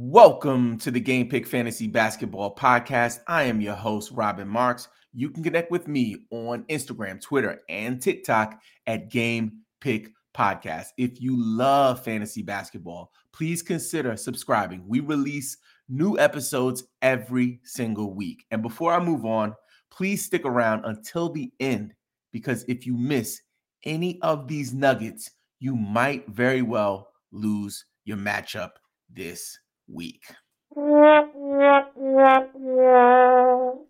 Welcome to the Game Pick Fantasy Basketball Podcast. I am your host, Robin Marks. You can connect with me on Instagram, Twitter, and TikTok at Game Pick Podcast. If you love fantasy basketball, please consider subscribing. We release new episodes every single week. And before I move on, please stick around until the end because if you miss any of these nuggets, you might very well lose your matchup this week.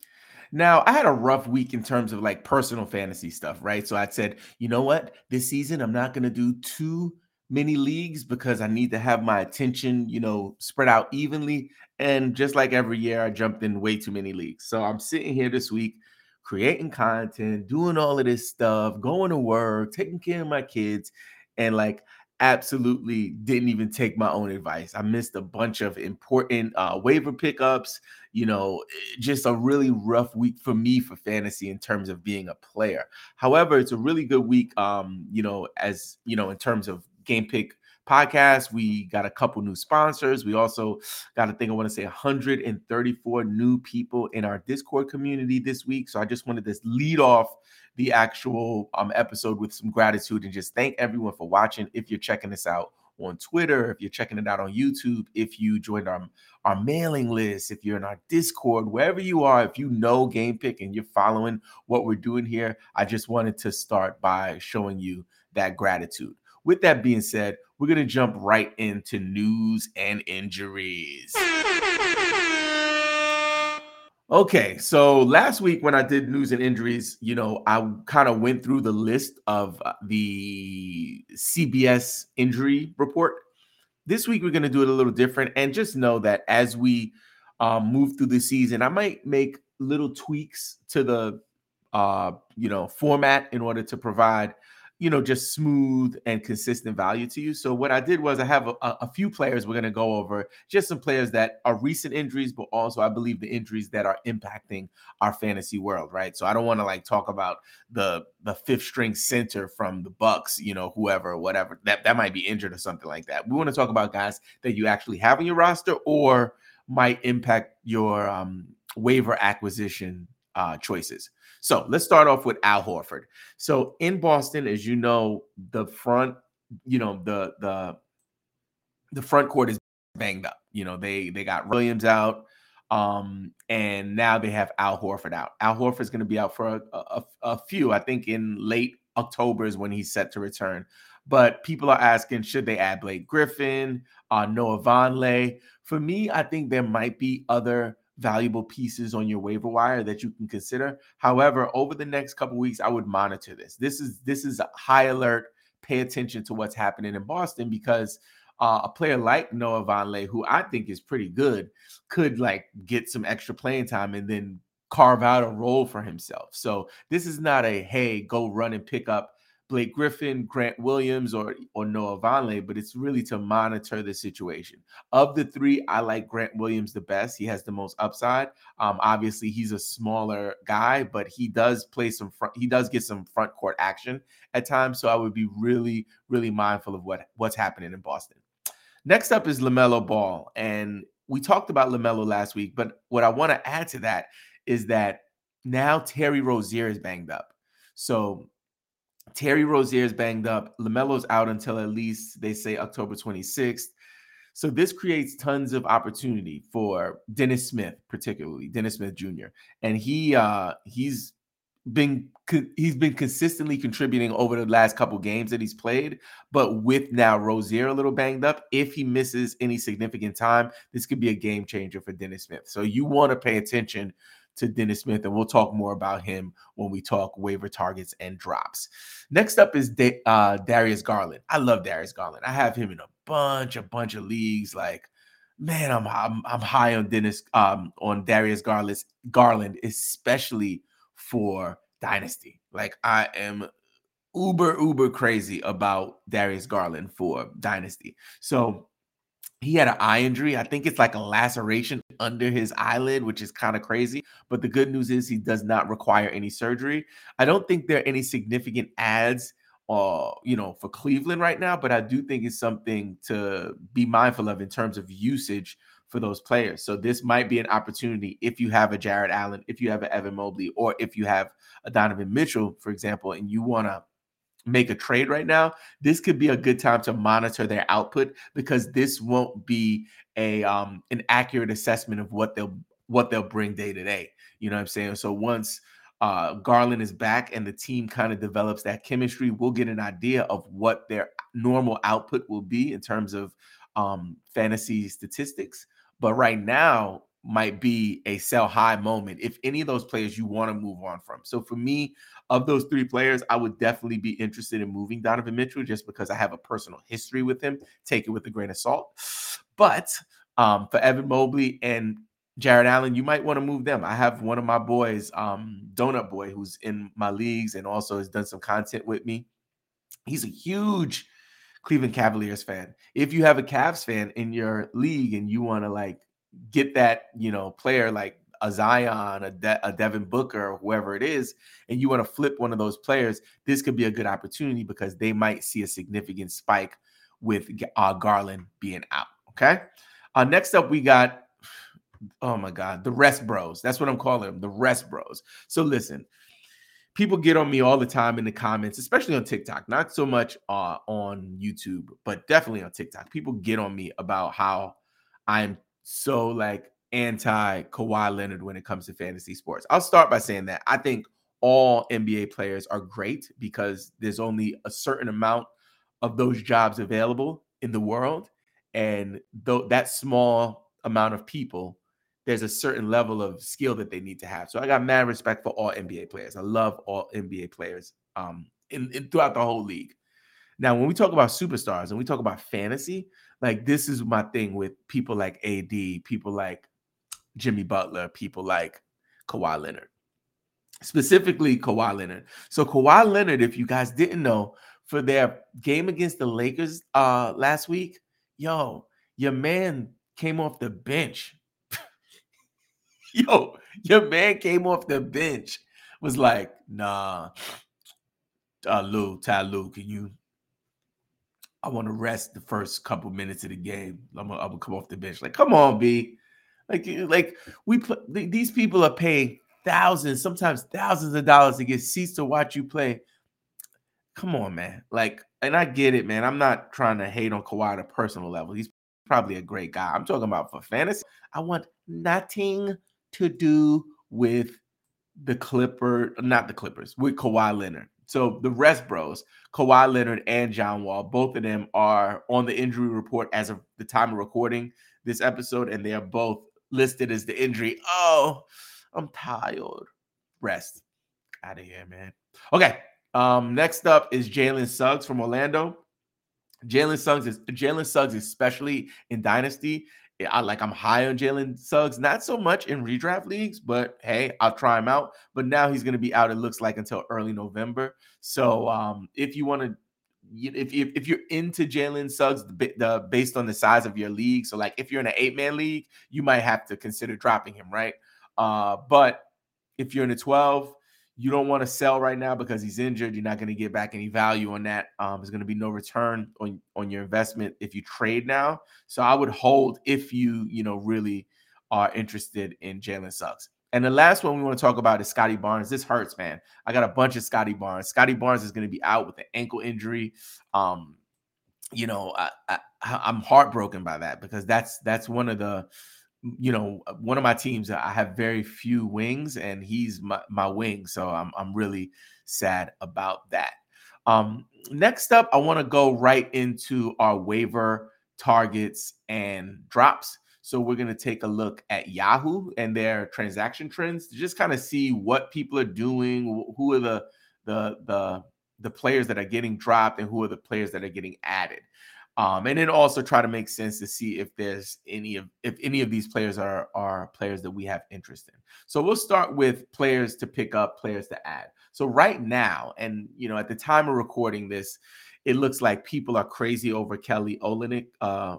Now, I had a rough week in terms of like personal fantasy stuff, right? So I said, you know what? This season, I'm not going to do too many leagues because I need to have my attention, you know, spread out evenly. And just like every year, I jumped in way too many leagues. So I'm sitting here this week creating content, doing all of this stuff, going to work, taking care of my kids. And like, absolutely didn't even take my own advice. I missed a bunch of important uh, waiver pickups. You know, eh, just a really rough week for me for fantasy in terms of being a player. However, it's a really good week. Um, you know, as you know, in terms of game pick podcast. We got a couple new sponsors. We also got a thing I want to say 134 new people in our Discord community this week. So I just wanted to lead off the actual um, episode with some gratitude and just thank everyone for watching. If you're checking this out on Twitter, if you're checking it out on YouTube, if you joined our, our mailing list, if you're in our Discord, wherever you are, if you know Game Pick and you're following what we're doing here, I just wanted to start by showing you that gratitude. With that being said, we're going to jump right into news and injuries. Okay, so last week when I did news and injuries, you know, I kind of went through the list of uh, the CBS injury report. This week we're going to do it a little different, and just know that as we um, move through the season, I might make little tweaks to the uh, you know format in order to provide you know, just smooth and consistent value to you. So what I did was I have a, a few players we're going to go over, just some players that are recent injuries, but also I believe the injuries that are impacting our fantasy world, right? So I don't want to like talk about the the fifth string center from the Bucks, you know, whoever, whatever that that might be injured or something like that. We want to talk about guys that you actually have on your roster or might impact your um, waiver acquisition uh, choices. So let's start off with Al Horford. So in Boston, as you know, the front, you know, the the the front court is banged up. You know, they they got Williams out, um, and now they have Al Horford out. Al Horford is going to be out for a, a, a few. I think in late October is when he's set to return. But people are asking, should they add Blake Griffin, uh, Noah Vonleh? For me, I think there might be other valuable pieces on your waiver wire that you can consider. However, over the next couple weeks, I would monitor this. This is this is a high alert. Pay attention to what's happening in Boston because uh, a player like Noah Vonleh, who I think is pretty good, could like get some extra playing time and then carve out a role for himself. So this is not a hey, go run and pick up Blake Griffin, Grant Williams, or or Noah Vonleh, but it's really to monitor the situation. Of the three, I like Grant Williams the best. He has the most upside. Um, obviously, he's a smaller guy, but he does play some front. He does get some front court action at times. So I would be really, really mindful of what what's happening in Boston. Next up is Lamelo Ball, and we talked about Lamelo last week, but what I want to add to that is that now Terry Rozier is banged up. So Terry Rozier is banged up. LaMelo's out until at least they say October 26th. So this creates tons of opportunity for Dennis Smith, particularly Dennis Smith Jr. And he uh he's been he's been consistently contributing over the last couple games that he's played, but with now Rozier a little banged up, if he misses any significant time, this could be a game changer for Dennis Smith. So you want to pay attention to Dennis Smith, and we'll talk more about him when we talk waiver targets and drops. Next up is da- uh, Darius Garland. I love Darius Garland. I have him in a bunch, a bunch of leagues. Like, man, I'm I'm, I'm high on Dennis um on Darius Garland, Garland, especially for Dynasty. Like I am uber uber crazy about Darius Garland for Dynasty. So he had an eye injury. I think it's like a laceration under his eyelid, which is kind of crazy. But the good news is he does not require any surgery. I don't think there are any significant ads uh, you know, for Cleveland right now, but I do think it's something to be mindful of in terms of usage for those players. So this might be an opportunity if you have a Jarrett Allen, if you have an Evan Mobley, or if you have a Donovan Mitchell, for example, and you want to make a trade right now, this could be a good time to monitor their output because this won't be a um an accurate assessment of what they'll what they'll bring day to day. You know what I'm saying? So once uh, Garland is back and the team kind of develops that chemistry, we'll get an idea of what their normal output will be in terms of um, fantasy statistics. But right now might be a sell high moment if any of those players you want to move on from. So for me, of those three players, I would definitely be interested in moving Donovan Mitchell just because I have a personal history with him. Take it with a grain of salt. But um, for Evan Mobley and Jarrett Allen, you might want to move them. I have one of my boys, um, Donut Boy, who's in my leagues and also has done some content with me. He's a huge Cleveland Cavaliers fan. If you have a Cavs fan in your league and you want to like get that, you know, player like a Zion, a, De- a Devin Booker, whoever it is, and you want to flip one of those players, this could be a good opportunity because they might see a significant spike with uh, Garland being out. Okay. Uh, next up, we got oh my God, the rest bros. That's what I'm calling them, the rest bros. So listen, people get on me all the time in the comments, especially on TikTok, not so much uh, on YouTube, but definitely on TikTok. People get on me about how I'm so like anti Kawhi Leonard when it comes to fantasy sports. I'll start by saying that I think all NBA players are great because there's only a certain amount of those jobs available in the world. And though that small amount of people there's a certain level of skill that they need to have. So I got mad respect for all NBA players. I love all NBA players um, in, in throughout the whole league. Now, when we talk about superstars and we talk about fantasy, like this is my thing with people like AD, people like Jimmy Butler, people like Kawhi Leonard, specifically Kawhi Leonard. So Kawhi Leonard, if you guys didn't know, for their game against the Lakers uh last week, yo, your man came off the bench Yo, your man came off the bench, was like, nah, uh, Lou, Ty Lue, can you? I want to rest the first couple minutes of the game. I'm gonna, I'm gonna come off the bench. Like, come on, B. Like, like we put these people are paying thousands, sometimes thousands of dollars to get seats to watch you play. Come on, man. Like, and I get it, man. I'm not trying to hate on Kawhi at a personal level. He's probably a great guy. I'm talking about for fantasy. I want nothing to do with the Clipper, not the Clippers, with Kawhi Leonard. So the rest bros, Kawhi Leonard and John Wall, both of them are on the injury report as of the time of recording this episode, and they are both listed as the injury. Oh, I'm tired. Rest. Out of here, man. Okay. Um, next up is Jalen Suggs from Orlando. Jalen Suggs is Jalen Suggs, especially in Dynasty, I like I'm high on Jalen Suggs, not so much in redraft leagues, but hey, I'll try him out. But now he's going to be out. It looks like until early November. So um, if you want to, if, if if you're into Jalen Suggs, the, the based on the size of your league, so like if you're in an eight man league, you might have to consider dropping him, right? Uh, but if you're in a 12, you don't want to sell right now because he's injured. You're not going to get back any value on that. Um, there's going to be no return on on your investment if you trade now. So I would hold if you you know really are interested in Jalen Suggs. And the last one we want to talk about is Scottie Barnes. This hurts, man. I got a bunch of Scottie Barnes. Scottie Barnes is going to be out with an ankle injury. Um, you know, I, I I'm heartbroken by that because that's that's one of the you know, one of my teams, I have very few wings, and he's my, my wing. So I'm I'm really sad about that. Um, next up, I want to go right into our waiver targets and drops. So we're going to take a look at Yahoo and their transaction trends to just kind of see what people are doing, who are the the the the players that are getting dropped, and who are the players that are getting added. Um, and then also try to make sense to see if there's any of if any of these players are are players that we have interest in. So we'll start with players to pick up, players to add. So right now, and you know, at the time of recording this, it looks like people are crazy over Kelly Olynyk. Uh,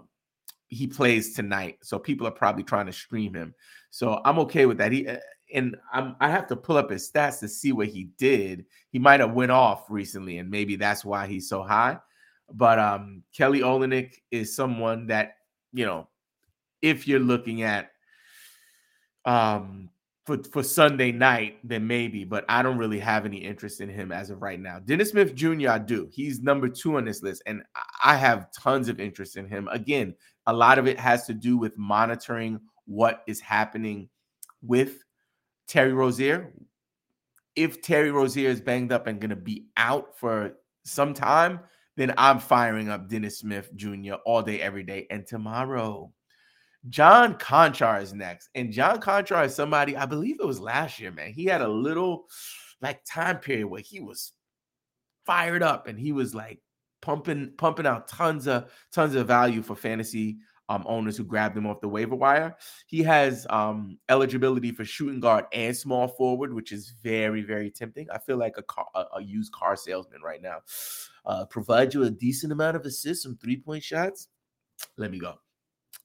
he plays tonight, so people are probably trying to stream him. So I'm okay with that. He uh, and I'm, I have to pull up his stats to see what he did. He might have went off recently, and maybe that's why he's so high. But um, Kelly Olynyk is someone that you know, if you're looking at um for for Sunday night, then maybe. But I don't really have any interest in him as of right now. Dennis Smith Jr. I do. He's number two on this list, and I have tons of interest in him. Again, a lot of it has to do with monitoring what is happening with Terry Rozier. If Terry Rozier is banged up and going to be out for some time, then I'm firing up Dennis Smith Jr. all day, every day. And tomorrow, John Konchar is next. And John Konchar is somebody, I believe it was last year, man. He had a little like time period where he was fired up and he was like pumping, pumping out tons of tons of value for fantasy um, owners who grabbed him off the waiver wire. He has um, eligibility for shooting guard and small forward, which is very, very tempting. I feel like a, car, a, a used car salesman right now. Uh, provide you a decent amount of assists, some three point shots. Let me go.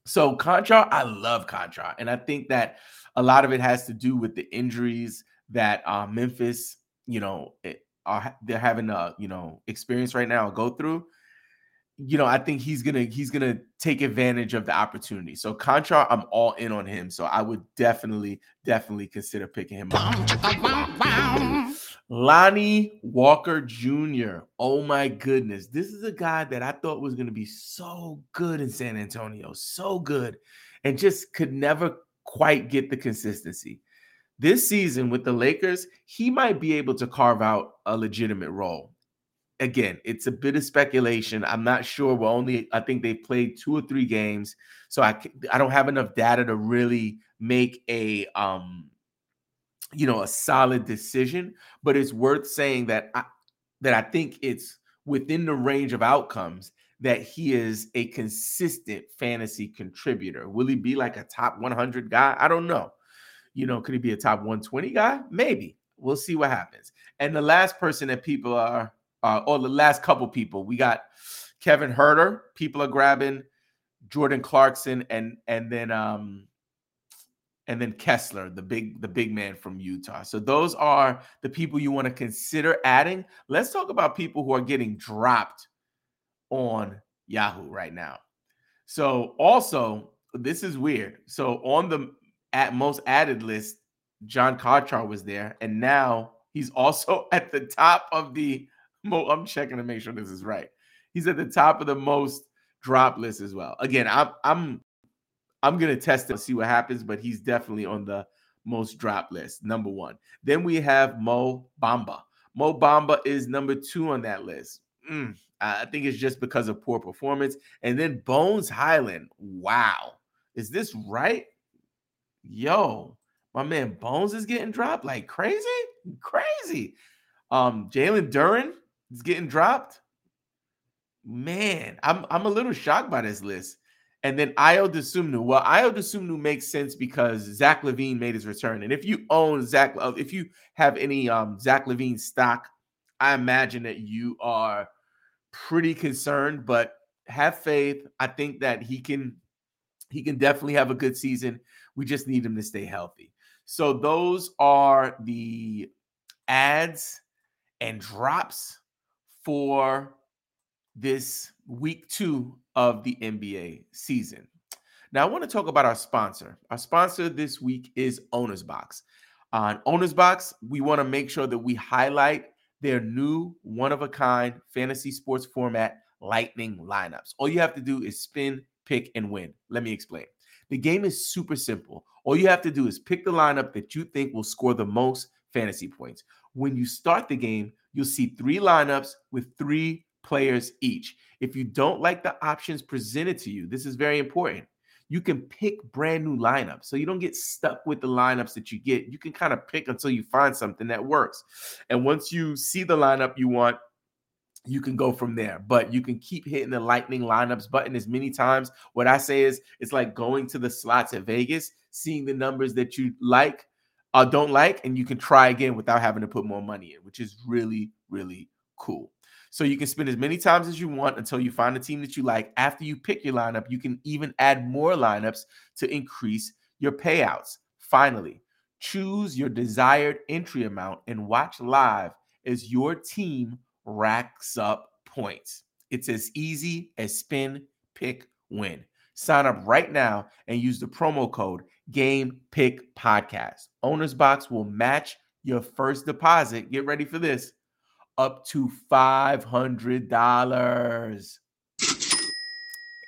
So Konchar, I love Konchar, and I think that a lot of it has to do with the injuries that uh, Memphis, you know, it, are they're having a you know experience right now, go through you know, I think he's gonna he's gonna take advantage of the opportunity. So Konchar, I'm all in on him. So I would definitely, definitely consider picking him up. Lonnie Walker Jr. Oh my goodness. This is a guy that I thought was gonna be so good in San Antonio, so good, and just could never quite get the consistency. This season with the Lakers, he might be able to carve out a legitimate role again, it's a bit of speculation. I'm not sure. We're only, I think they played two or three games, so I I don't have enough data to really make a um, you know, a solid decision. But it's worth saying that I that I think it's within the range of outcomes that he is a consistent fantasy contributor. Will he be like a top 100 guy? I don't know. You know, could he be a top 120 guy? Maybe. We'll see what happens. And the last person that people are uh, or the last couple people. We got Kevin Huerter. People are grabbing Jordan Clarkson and and then um and then Kessler, the big the big man from Utah. So those are the people you want to consider adding. Let's talk about people who are getting dropped on Yahoo right now. So also, this is weird. So on the at most added list, John Konchar was there, and now he's also at the top of the Mo, I'm checking to make sure this is right. He's at the top of the most drop list as well. Again, I'm I'm I'm gonna test it and see what happens, but he's definitely on the most drop list, number one. Then we have Mo Bamba. Mo Bamba is number two on that list. Mm, I think it's just because of poor performance. And then Bones Hyland. Wow. Is this right? Yo, my man Bones is getting dropped like crazy. Crazy. Um, Jalen Duren is getting dropped. Man, I'm I'm a little shocked by this list. And then Ayo Dosunmu. Well, Ayo Dosunmu makes sense because Zach LaVine made his return. And if you own Zach, uh, if you have any um, Zach LaVine stock, I imagine that you are pretty concerned, but have faith. I think that he can he can definitely have a good season. We just need him to stay healthy. So those are the ads and drops for this week two of the NBA season. Now, I want to talk about our sponsor. Our sponsor this week is Owner's Box. On Owner's Box, we want to make sure that we highlight their new one of a kind fantasy sports format lightning lineups. All you have to do is spin, pick, and win. Let me explain. The game is super simple. All you have to do is pick the lineup that you think will score the most fantasy points. When you start the game, you'll see three lineups with three players each. If you don't like the options presented to you, this is very important. You can pick brand new lineups. So you don't get stuck with the lineups that you get. You can kind of pick until you find something that works. And once you see the lineup you want, you can go from there. But you can keep hitting the lightning lineups button as many times. What I say is it's like going to the slots at Vegas, seeing the numbers that you like, uh, don't like, and you can try again without having to put more money in, which is really, really cool. So you can spend as many times as you want until you find a team that you like. After you pick your lineup, you can even add more lineups to increase your payouts. Finally, choose your desired entry amount and watch live as your team racks up points. It's as easy as spin, pick, win. Sign up right now and use the promo code Game Pick Podcast. Owner's Box will match your first deposit. Get ready for this up to $500.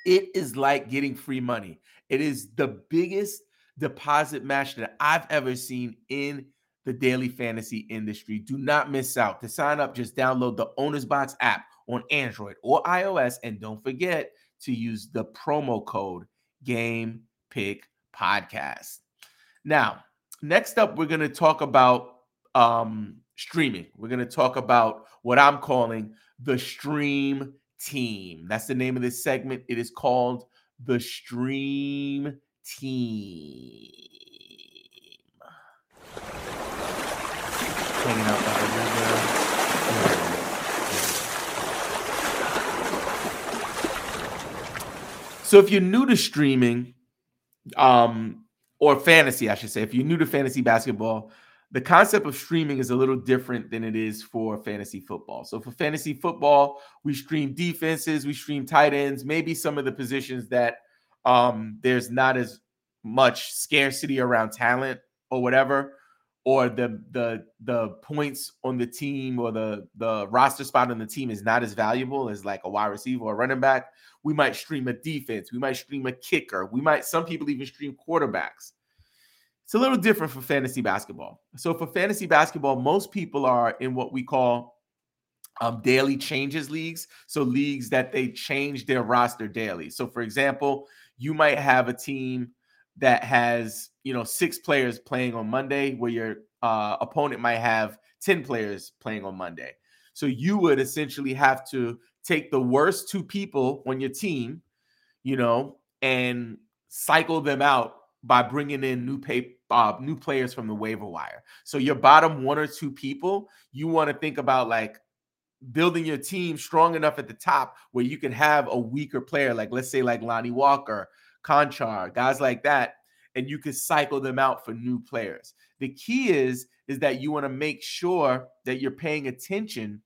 It is like getting free money. It is the biggest deposit match that I've ever seen in the daily fantasy industry. Do not miss out. To sign up, just download the Owner's Box app on Android or iOS. And don't forget to use the promo code Game Pick Podcast. Now, next up, we're going to talk about um, streaming. We're going to talk about what I'm calling the stream team. That's the name of this segment. It is called the stream team. Hanging out by the river. So if you're new to streaming, um, or fantasy, I should say, if you're new to fantasy basketball, the concept of streaming is a little different than it is for fantasy football. So for fantasy football, we stream defenses, we stream tight ends, maybe some of the positions that um, there's not as much scarcity around talent or whatever, or the the the points on the team or the the roster spot on the team is not as valuable as like a wide receiver or running back. We might stream a defense, we might stream a kicker, we might some people even stream quarterbacks. It's a little different for fantasy basketball. So for fantasy basketball, most people are in what we call um, daily changes leagues. So leagues that they change their roster daily. So for example, you might have a team that has you know six players playing on Monday, where your uh, opponent might have ten players playing on Monday. So you would essentially have to take the worst two people on your team, you know, and cycle them out by bringing in new pay, uh, new players from the waiver wire. So your bottom one or two people, you want to think about like building your team strong enough at the top where you can have a weaker player, like let's say like Lonnie Walker, Konchar, guys like that, and you can cycle them out for new players. The key is is that you want to make sure that you're paying attention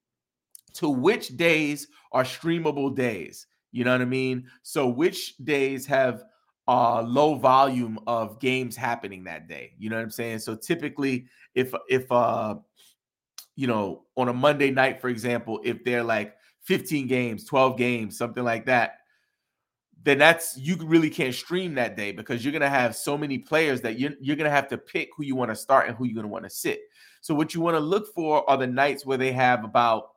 to which days are streamable days. You know what I mean? So which days have uh, low volume of games happening that day. You know what I'm saying? So typically, if if uh, you know, on a Monday night, for example, if they're like 15 games, 12 games, something like that, then that's you really can't stream that day because you're gonna have so many players that you're, you're gonna have to pick who you want to start and who you're gonna want to sit. So what you want to look for are the nights where they have about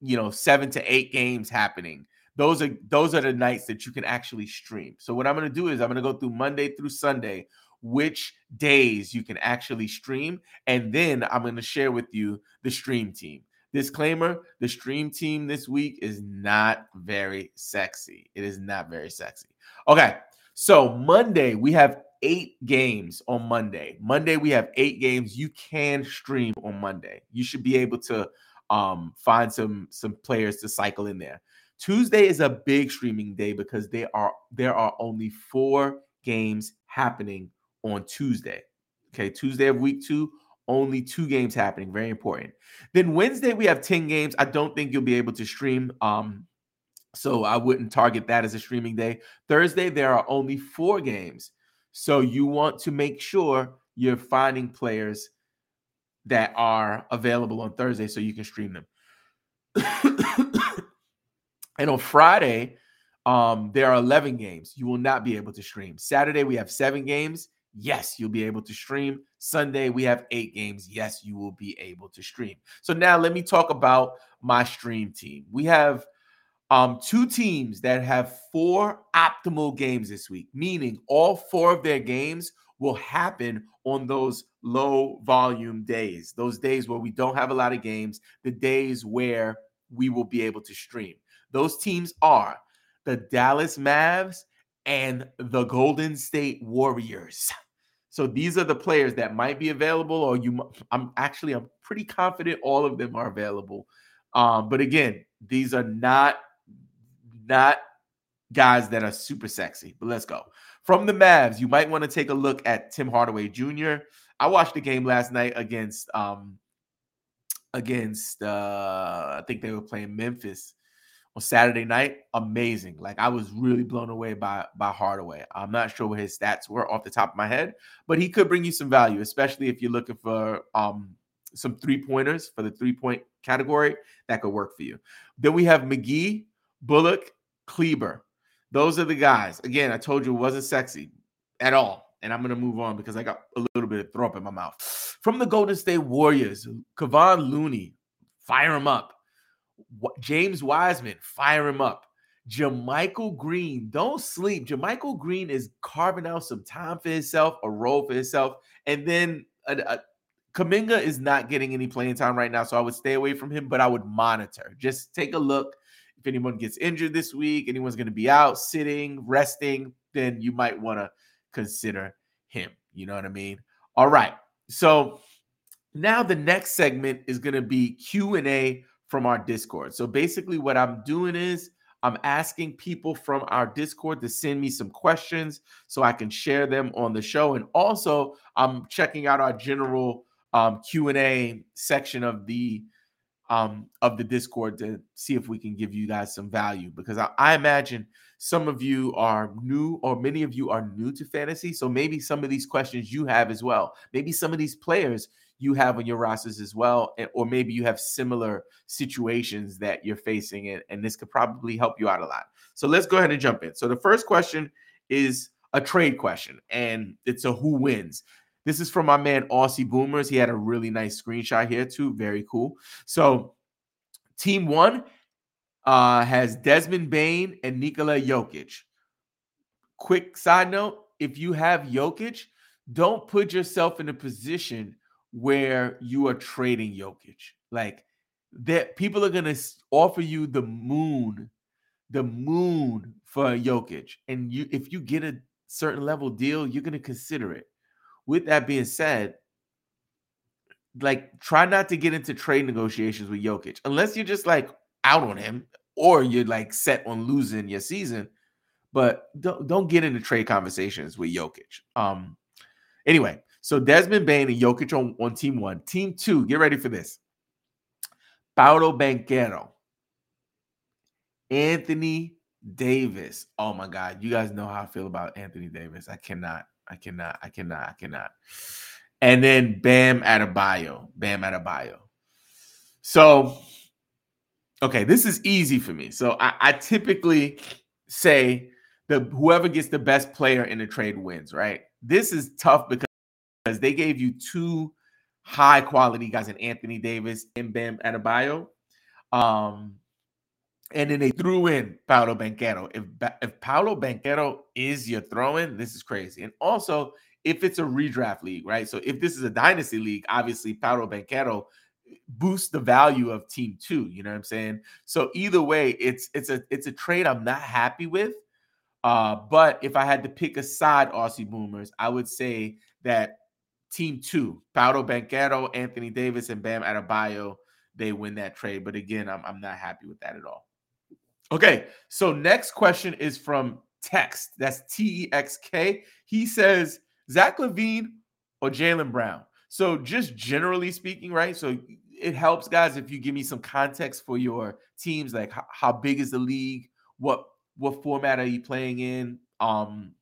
you know seven to eight games happening those are those are the nights that you can actually stream. So what I'm going to do is I'm going to go through Monday through Sunday which days you can actually stream and then I'm going to share with you the stream team. Disclaimer, the stream team this week is not very sexy. It is not very sexy. Okay. So Monday we have 8 games on Monday. Monday we have 8 games you can stream on Monday. You should be able to um find some some players to cycle in there. Tuesday is a big streaming day because there are there are only four games happening on Tuesday. Okay, Tuesday of week two, only two games happening. Very important. Then Wednesday we have 10 games. I don't think you'll be able to stream. Um, so I wouldn't target that as a streaming day. Thursday, there are only four games. So you want to make sure you're finding players that are available on Thursday so you can stream them. And on Friday, um, there are 11 games. You will not be able to stream. Saturday, we have seven games. Yes, you'll be able to stream. Sunday, we have eight games. Yes, you will be able to stream. So now let me talk about my stream team. We have um, two teams that have four optimal games this week, meaning all four of their games will happen on those low volume days, those days where we don't have a lot of games, the days where we will be able to stream. Those teams are the Dallas Mavs and the Golden State Warriors. So these are the players that might be available, or you. I'm actually I'm pretty confident all of them are available. Um, but again, these are not not guys that are super sexy. But let's go from the Mavs. You might want to take a look at Tim Hardaway Jr. I watched the game last night against um against uh I think they were playing Memphis on Saturday night. Amazing. Like I was really blown away by by Hardaway. I'm not sure what his stats were off the top of my head, but he could bring you some value, especially if you're looking for um some three pointers for the three point category that could work for you. Then we have McGee, Bullock, Kleber. Those are the guys. Again, I told you it wasn't sexy at all. And I'm going to move on because I got a little bit of throw up in my mouth. From the Golden State Warriors, Kevon Looney, fire him up. James Wiseman, fire him up. JaMychal Green, don't sleep. JaMychal Green is carving out some time for himself, a role for himself. And then uh, uh, a, a, Kuminga is not getting any playing time right now, so I would stay away from him, but I would monitor. Just take a look. If anyone gets injured this week, anyone's going to be out, sitting, resting, then you might want to consider him. You know what I mean? All right. So now the next segment is going to be Q&A from our Discord. So basically what I'm doing is I'm asking people from our Discord to send me some questions so I can share them on the show and also I'm checking out our general um, Q&A section of the um, of the Discord to see if we can give you guys some value because I, I imagine some of you are new, or many of you are new to fantasy. So maybe some of these questions you have as well. Maybe some of these players you have on your rosters as well, or maybe you have similar situations that you're facing, and, and this could probably help you out a lot. So let's go ahead and jump in. So the first question is a trade question, and it's a who wins. This is from my man Aussie Boomers. He had a really nice screenshot here too. Very cool. So team one uh, has Desmond Bane and Nikola Jokic. Quick side note if you have Jokic, don't put yourself in a position where you are trading Jokic. Like that people are gonna offer you the moon, the moon for Jokic. And you if you get a certain level deal, you're gonna consider it. With that being said, like try not to get into trade negotiations with Jokic unless you're just like out on him or you're like set on losing your season. But don't don't get into trade conversations with Jokic. Um, anyway, so Desmond Bane and Jokic on, on team one. Team two, get ready for this. Paolo Banchero, Anthony Davis. Oh my God, you guys know how I feel about Anthony Davis. I cannot, I cannot, I cannot, I cannot. And then Bam Adebayo, Bam Adebayo. So okay, this is easy for me. So I, I typically say the whoever gets the best player in the trade wins, right? This is tough because they gave you two high quality guys in Anthony Davis and Bam Adebayo. Um, and then they threw in Paolo Banchero. If if Paolo Banchero is your throw-in, this is crazy. And also, if it's a redraft league, right? So if this is a dynasty league, obviously Paolo Banchero boosts the value of team two. You know what I'm saying? So either way, it's it's a it's a trade I'm not happy with. Uh, but if I had to pick a side, Aussie Boomers, I would say that team two, Paolo Banchero, Anthony Davis, and Bam Adebayo, they win that trade. But again, I'm I'm not happy with that at all. Okay, so next question is from Text. That's T E X K. He says Zach LaVine or Jaylen Brown. So just generally speaking, right? So it helps guys if you give me some context for your teams, like how, how big is the league, what what format are you playing in? Um,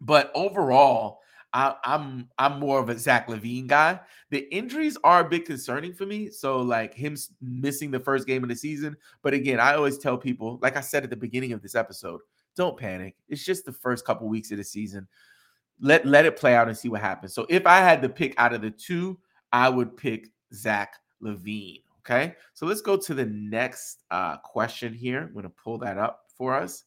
but overall, I, I'm I'm more of a Zach LaVine guy. The injuries are a bit concerning for me. So like him missing the first game of the season. But again, I always tell people, like I said at the beginning of this episode, don't panic. It's just the first couple weeks of the season let let it play out and see what happens. So if I had to pick out of the two, I would pick Zach LaVine. Okay, so let's go to the next uh, question here. I'm going to pull that up for us.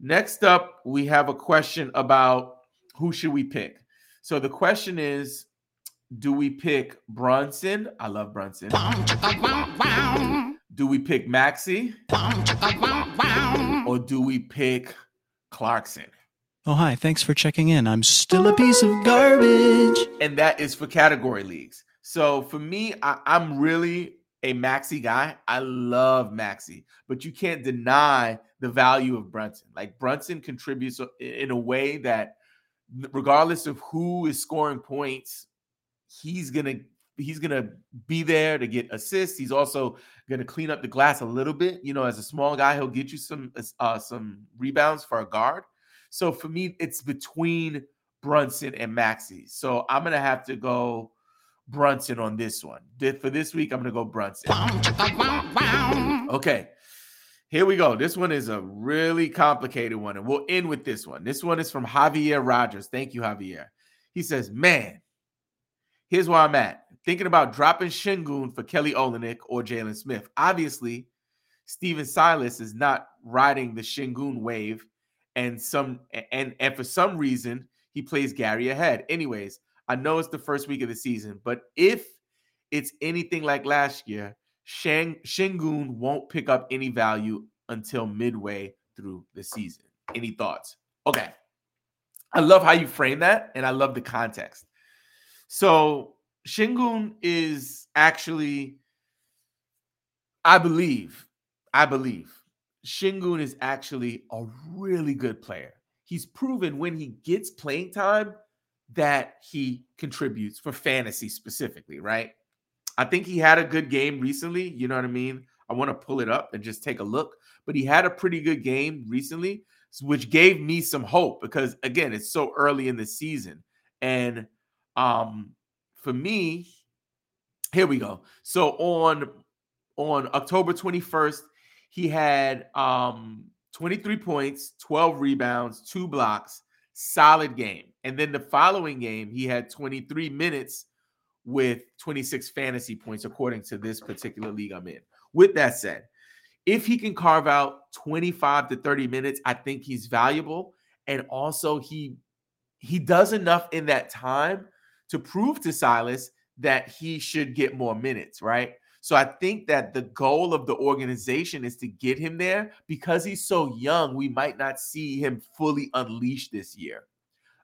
Next up, we have a question about who should we pick. So the question is, do we pick Brunson? I love Brunson. Do we pick Maxey? or do we pick Clarkson? Oh, hi. Thanks for checking in. I'm still a piece of garbage. And that is for category leagues. So for me, I, am really a Maxey guy. I love Maxey, but you can't deny the value of Brunson. Like Brunson contributes in a way that, regardless of who is scoring points, he's gonna he's gonna be there to get assists. He's also gonna clean up the glass a little bit. You know, as a small guy, he'll get you some uh, some rebounds for a guard. So for me, it's between Brunson and Maxey. So I'm gonna have to go Brunson on this one. For this week, I'm gonna go Brunson. Okay. Here we go. This one is a really complicated one, and we'll end with this one. This one is from Javier Rogers. Thank you, Javier. He says, Man, here's where I'm at. Thinking about dropping Sengun for Kelly Olynyk or Jalen Smith. Obviously, Stephen Silas is not riding the Sengun wave, and some and and for some reason he plays Gary ahead. Anyways, I know it's the first week of the season, but if it's anything like last year, Shang Sengun won't pick up any value until midway through the season. Any thoughts? Okay. I love how you frame that, and I love the context. So Sengun is actually, I believe, I believe Sengun is actually a really good player. He's proven when he gets playing time that he contributes for fantasy specifically, right? I think he had a good game recently. You know what I mean? I want to pull it up and just take a look, but he had a pretty good game recently, which gave me some hope because again, it's so early in the season. And um for me, here we go. So on on October 21st, he had um 23 points, 12 rebounds, two blocks, solid game. And then the following game, he had 23 minutes with 26 fantasy points, according to this particular league I'm in. With that said, if he can carve out 25 to 30 minutes, I think he's valuable. And also he he does enough in that time to prove to Silas that he should get more minutes, right? So I think that the goal of the organization is to get him there because he's so young, we might not see him fully unleashed this year.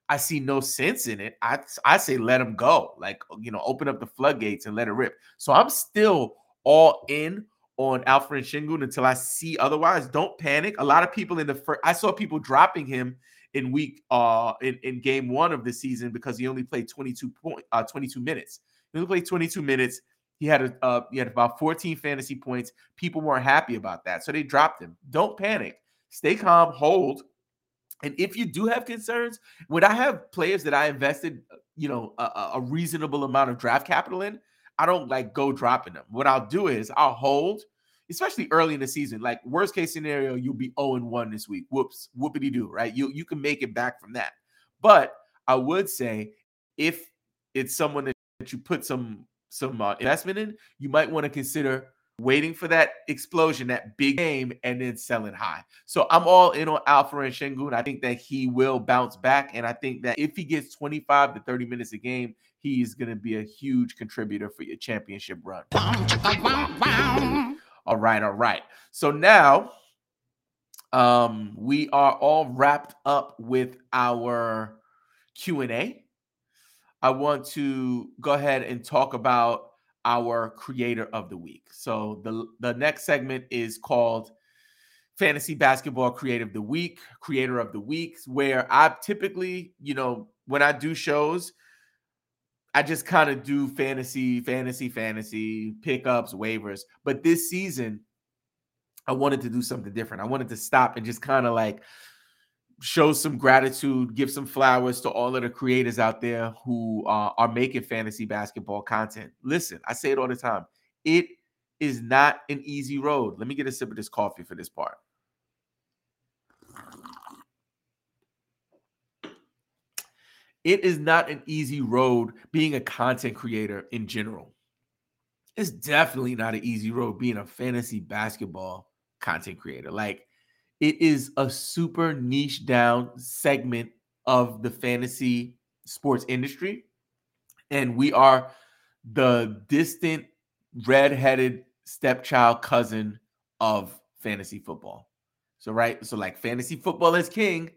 I see no sense in it. I I say let him go. Like, you know, open up the floodgates and let it rip. So I'm still all in on Alperen Sengun until I see otherwise. Don't panic. A lot of people in the first I saw people dropping him in week uh in, in game one of the season because he only played 22 point uh 22 minutes. He only played 22 minutes. He had a uh, he had about 14 fantasy points. People weren't happy about that, so they dropped him. Don't panic. Stay calm. Hold. And if you do have concerns, when I have players that I invested, uh, you know, a, a reasonable amount of draft capital in, I don't like go dropping them. What I'll do is I'll hold, especially early in the season. Like worst case scenario, you'll be 0 and 1 this week. Whoops, whoopity doo, right? You you can make it back from that. But I would say if it's someone that you put some some uh, investment in, you might want to consider waiting for that explosion, that big game, and then selling high. So I'm all in on Alperen Sengun. I think that he will bounce back. And I think that if he gets 25 to 30 minutes a game, he's going to be a huge contributor for your championship run. all right, all right. So now um, we are all wrapped up with our Q&A. I want to go ahead and talk about our creator of the week. So the the next segment is called Fantasy Basketball Creative of the Week, Creator of the Week, where I typically, you know, when I do shows, I just kind of do fantasy, fantasy, fantasy, pickups, waivers. But this season, I wanted to do something different. I wanted to stop and just kind of like show some gratitude, give some flowers to all of the creators out there who uh, are making fantasy basketball content. Listen, I say it all the time. It is not an easy road. Let me get a sip of this coffee for this part. It is not an easy road being a content creator in general. It's definitely not an easy road being a fantasy basketball content creator. Like, it is a super niche down segment of the fantasy sports industry. And we are the distant red-headed stepchild cousin of fantasy football. So right, so like fantasy football is king,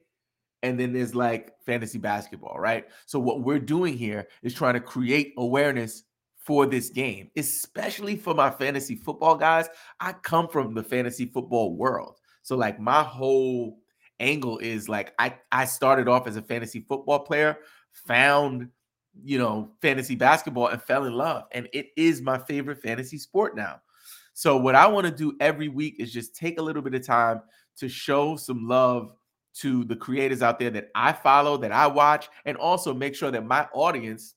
and then there's like fantasy basketball, right? So what we're doing here is trying to create awareness for this game, especially for my fantasy football guys. I come from the fantasy football world. So like my whole angle is like I I started off as a fantasy football player, found you know fantasy basketball and fell in love and it is my favorite fantasy sport now. So what I want to do every week is just take a little bit of time to show some love to the creators out there that I follow, that I watch, and also make sure that my audience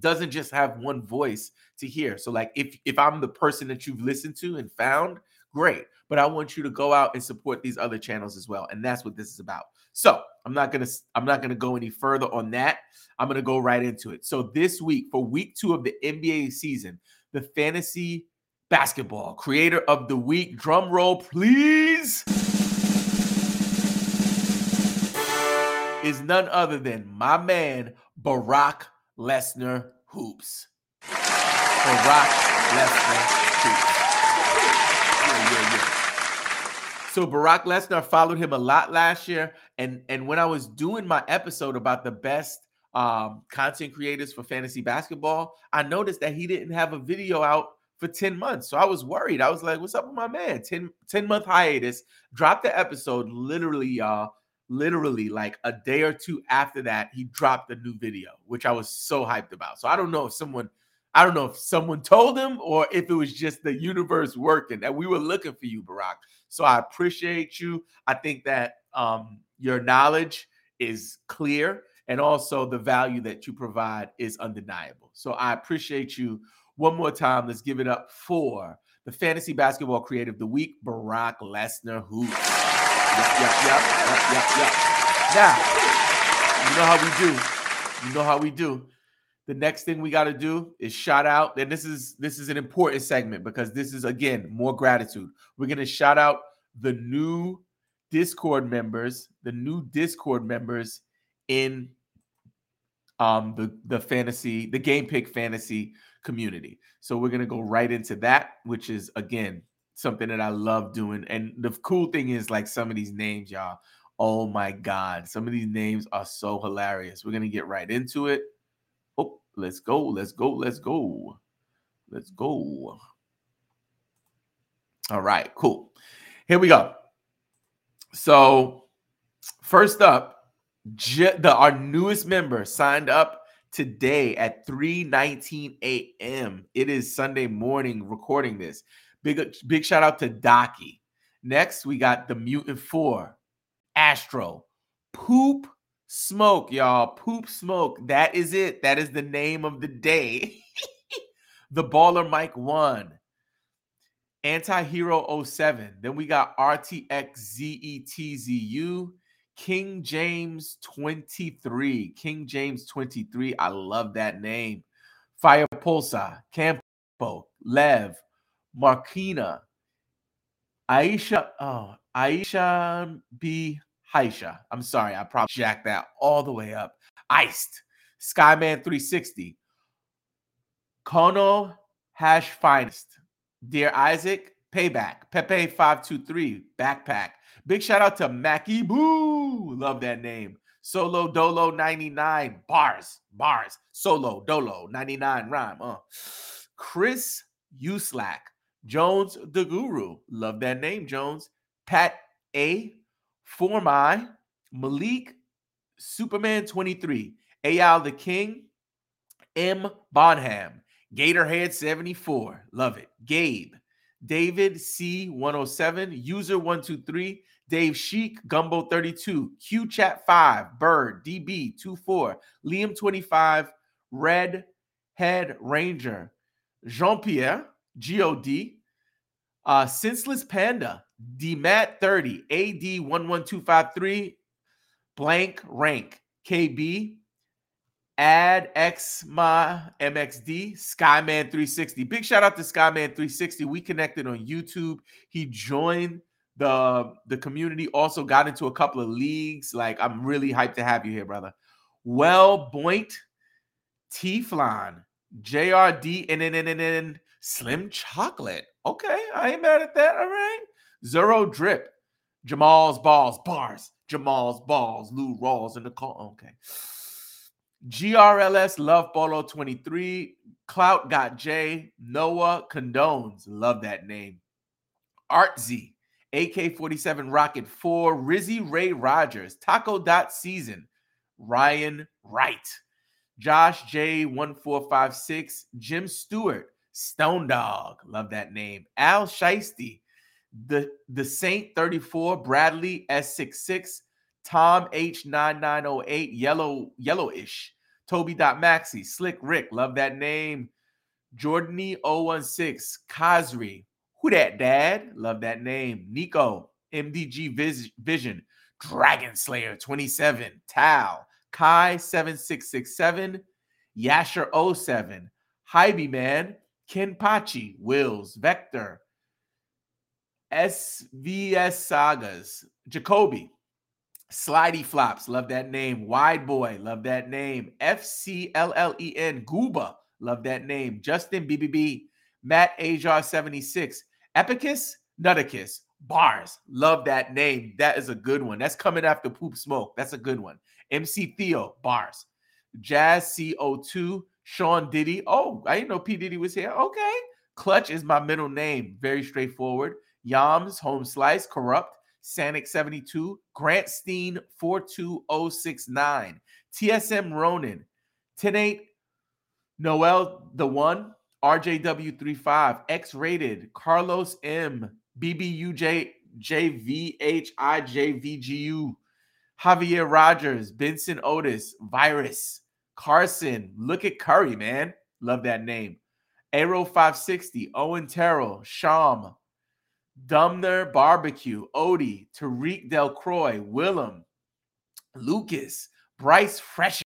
doesn't just have one voice to hear. So like if if I'm the person that you've listened to and found, great. But I want you to go out and support these other channels as well. And that's what this is about. So I'm not gonna I'm not gonna go any further on that. I'm gonna go right into it. So this week, for week two of the NBA season, the fantasy basketball creator of the week, drum roll, please. Is none other than my man Barack Lesnar hoops. Barack Lesnar hoops. So Barack Lesnar followed him a lot last year, and and when I was doing my episode about the best um, content creators for fantasy basketball, I noticed that he didn't have a video out for 10 months. So I was worried. I was like, what's up with my man? 10, 10 month hiatus. Dropped the episode literally, y'all literally like a day or two after that, he dropped a new video, which I was so hyped about. So I don't know if someone, I don't know if someone told him or if it was just the universe working that we were looking for you, Barack. So I appreciate you. I think that um, your knowledge is clear and also the value that you provide is undeniable. So I appreciate you. One more time, let's give it up for the fantasy basketball creative of the week, Barack Lesnar. Yep, yep, yep, yep, yep, yep. Now, you know how we do. You know how we do. The next thing we got to do is shout out. And this is this is an important segment because this is again more gratitude. We're gonna shout out the new Discord members, the new Discord members in um the the fantasy, the game pick fantasy community. So we're gonna go right into that, which is again something that I love doing. And the cool thing is, like some of these names, y'all. Oh my God, some of these names are so hilarious. We're gonna get right into it. Let's go, let's go, let's go, let's go. All right, cool. Here we go. So, first up, the our newest member signed up today at 3:19 a.m. It is Sunday morning recording this. Big big shout out to Docky. Next, we got the Mutant Four, Astro, Poop Smoke, y'all. Poop Smoke. That is it. That is the name of the day. the Baller Mike One, Anti Hero 07. Then we got RTX ZETZU, King James 23. King James 23. I love that name. Fire Pulsar, Campo, Lev, Markina, Aisha, oh, Aisha B. Haisha. I'm sorry, I probably jacked that all the way up. Iced, Skyman 360, Kono Hash Finest, Dear Isaac, Payback, Pepe 523, Backpack. Big shout out to Mackie Boo. Love that name. Solo Dolo 99, bars, bars. Solo Dolo 99 rhyme. Uh. Chris Uslack, Jones the Guru. Love that name, Jones. Pat A. Formai. Malik Superman 23. Ayal the King. M. Bonham. Gatorhead 74. Love it. Gabe. David C 107. User 123. Dave Sheik, Gumbo 32, Q Chat 5, Bird, DB 24, Liam 25, Red Head Ranger, Jean Pierre, God, uh, Senseless Panda, DMAT 30, AD 11253, Blank Rank, KB, Add Xma MXD, Skyman 360. Big shout out to Skyman 360. We connected on YouTube. He joined the the community, also got into a couple of leagues. Like, I'm really hyped to have you here, brother. Well, Boint, T Flan, JRD, and Slim Chocolate. Okay, I ain't mad at that. All right. Zero drip. Jamal's balls, bars. Jamal's balls. Lou Rawls in the call. Okay. GRLS Love Polo 23. Clout got J. Noah Condones. Love that name. Art Z. AK 47 Rocket 4. Rizzy Ray Rogers. Taco Dot Season. Ryan Wright. Josh J1456. Jim Stewart. Stone Dog. Love that name. Al Shiesty. The, the Saint 34. Bradley S66. Tom H9908. Yellow, yellowish. Toby Maxi. Slick Rick. Love that name. Jordany 016. Kazri. Who that dad? Love that name. Nico. MDG Vis- Vision. Dragon Slayer 27. Tal. Kai 7667. Yasher 07. Hybe Man. Ken Pachi, Wills, Vector, SVS Sagas, Jacoby, Slidey Flops, love that name. Wide Boy, love that name. FCLLEN, Gooba, love that name. Justin BBB, Matt Ajar 76, Epicus, Nutticus, Bars, love that name. That is a good one. That's coming after Poop Smoke. That's a good one. MC Theo, Bars, Jazz CO2, Sean Diddy. Oh, I didn't know P. Diddy was here. Okay. Clutch is my middle name. Very straightforward. Yams, Home Slice, Corrupt, Sanic 72, Grant Steen 42069, TSM Ronin, Tenate, Noel the One, RJW35, X Rated, Carlos M, BBUJ, JVHIJVGU, Javier Rogers, Benson Otis, Virus, Carson, look at Curry, man. Love that name. Aero 560, Owen Terrell, Sham, Dumner Barbecue, Odie, Tariq Delcroix, Willem, Lucas, Bryce Fresh,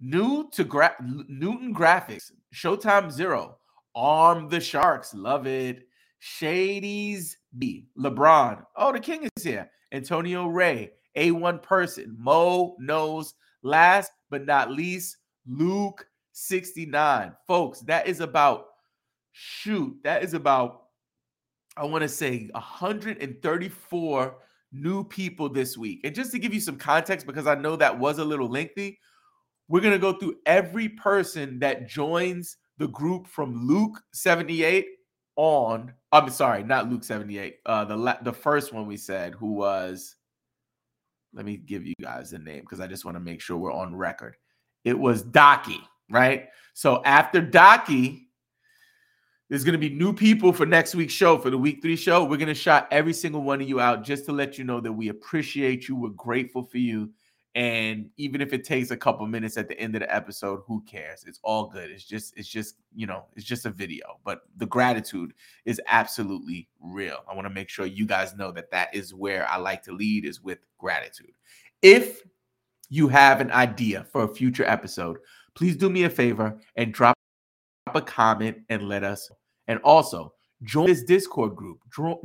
new to gra- Newton Graphics, Showtime Zero, Arm the Sharks, love it. Shadies B, LeBron, oh, the king is here. Antonio Ray, A1 person, Mo knows Last but not least, Luke 69. Folks, that is about, shoot, that is about, I want to say 134 new people this week. And just to give you some context, because I know that was a little lengthy, we're going to go through every person that joins the group from Luke 78 on. I'm sorry, not Luke 78. Uh, the the first one we said, who was let me give you guys the name because I just want to make sure we're on record. It was Docky, right? So after Docky, there's going to be new people for next week's show, for the week three show. We're going to shout every single one of you out just to let you know that we appreciate you. We're grateful for you. And even if it takes a couple minutes at the end of the episode, who cares? It's all good. It's just, it's just, you know, it's just a video. But the gratitude is absolutely real. I want to make sure you guys know that that is where I like to lead is with gratitude. If you have an idea for a future episode, please do me a favor and drop a comment and let us. And also, join this discord group.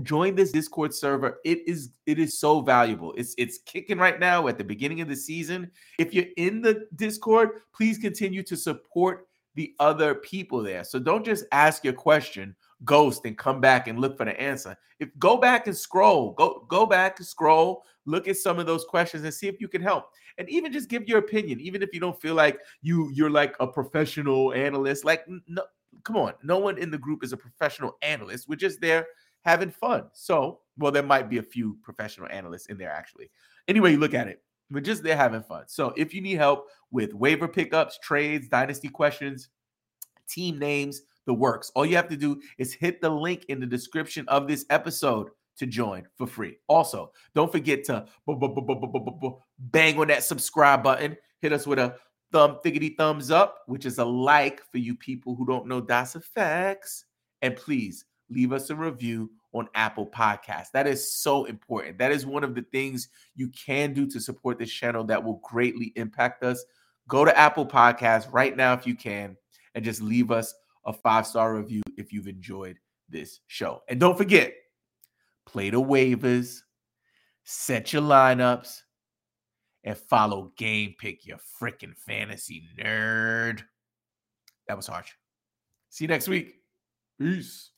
Join this discord server. It is it is so valuable. It's it's kicking right now at the beginning of the season. If you're in the discord please continue to support the other people there. So don't just ask your question ghost and come back and look for the answer if go back and scroll go go back and scroll look at some of those questions and see if you can help and even just give your opinion even if you don't feel like you you're like a professional analyst like no come on, no one in the group is a professional analyst. We're just there having fun. So, well, there might be a few professional analysts in there actually. Anyway, you look at it, we're just there having fun. So, if you need help with waiver pickups, trades, dynasty questions, team names, the works, all you have to do is hit the link in the description of this episode to join for free. Also, don't forget to bang on that subscribe button. Hit us with a thumb thiggity thumbs up, which is a like for you people who don't know Das EFX. And please leave us a review on Apple Podcasts. That is so important. That is one of the things you can do to support this channel that will greatly impact us. Go to Apple Podcasts right now if you can and just leave us a five star review if you've enjoyed this show. And don't forget, play the waivers, set your lineups, and follow Game Pick, your freaking fantasy nerd. That was harsh. See you next week. Peace.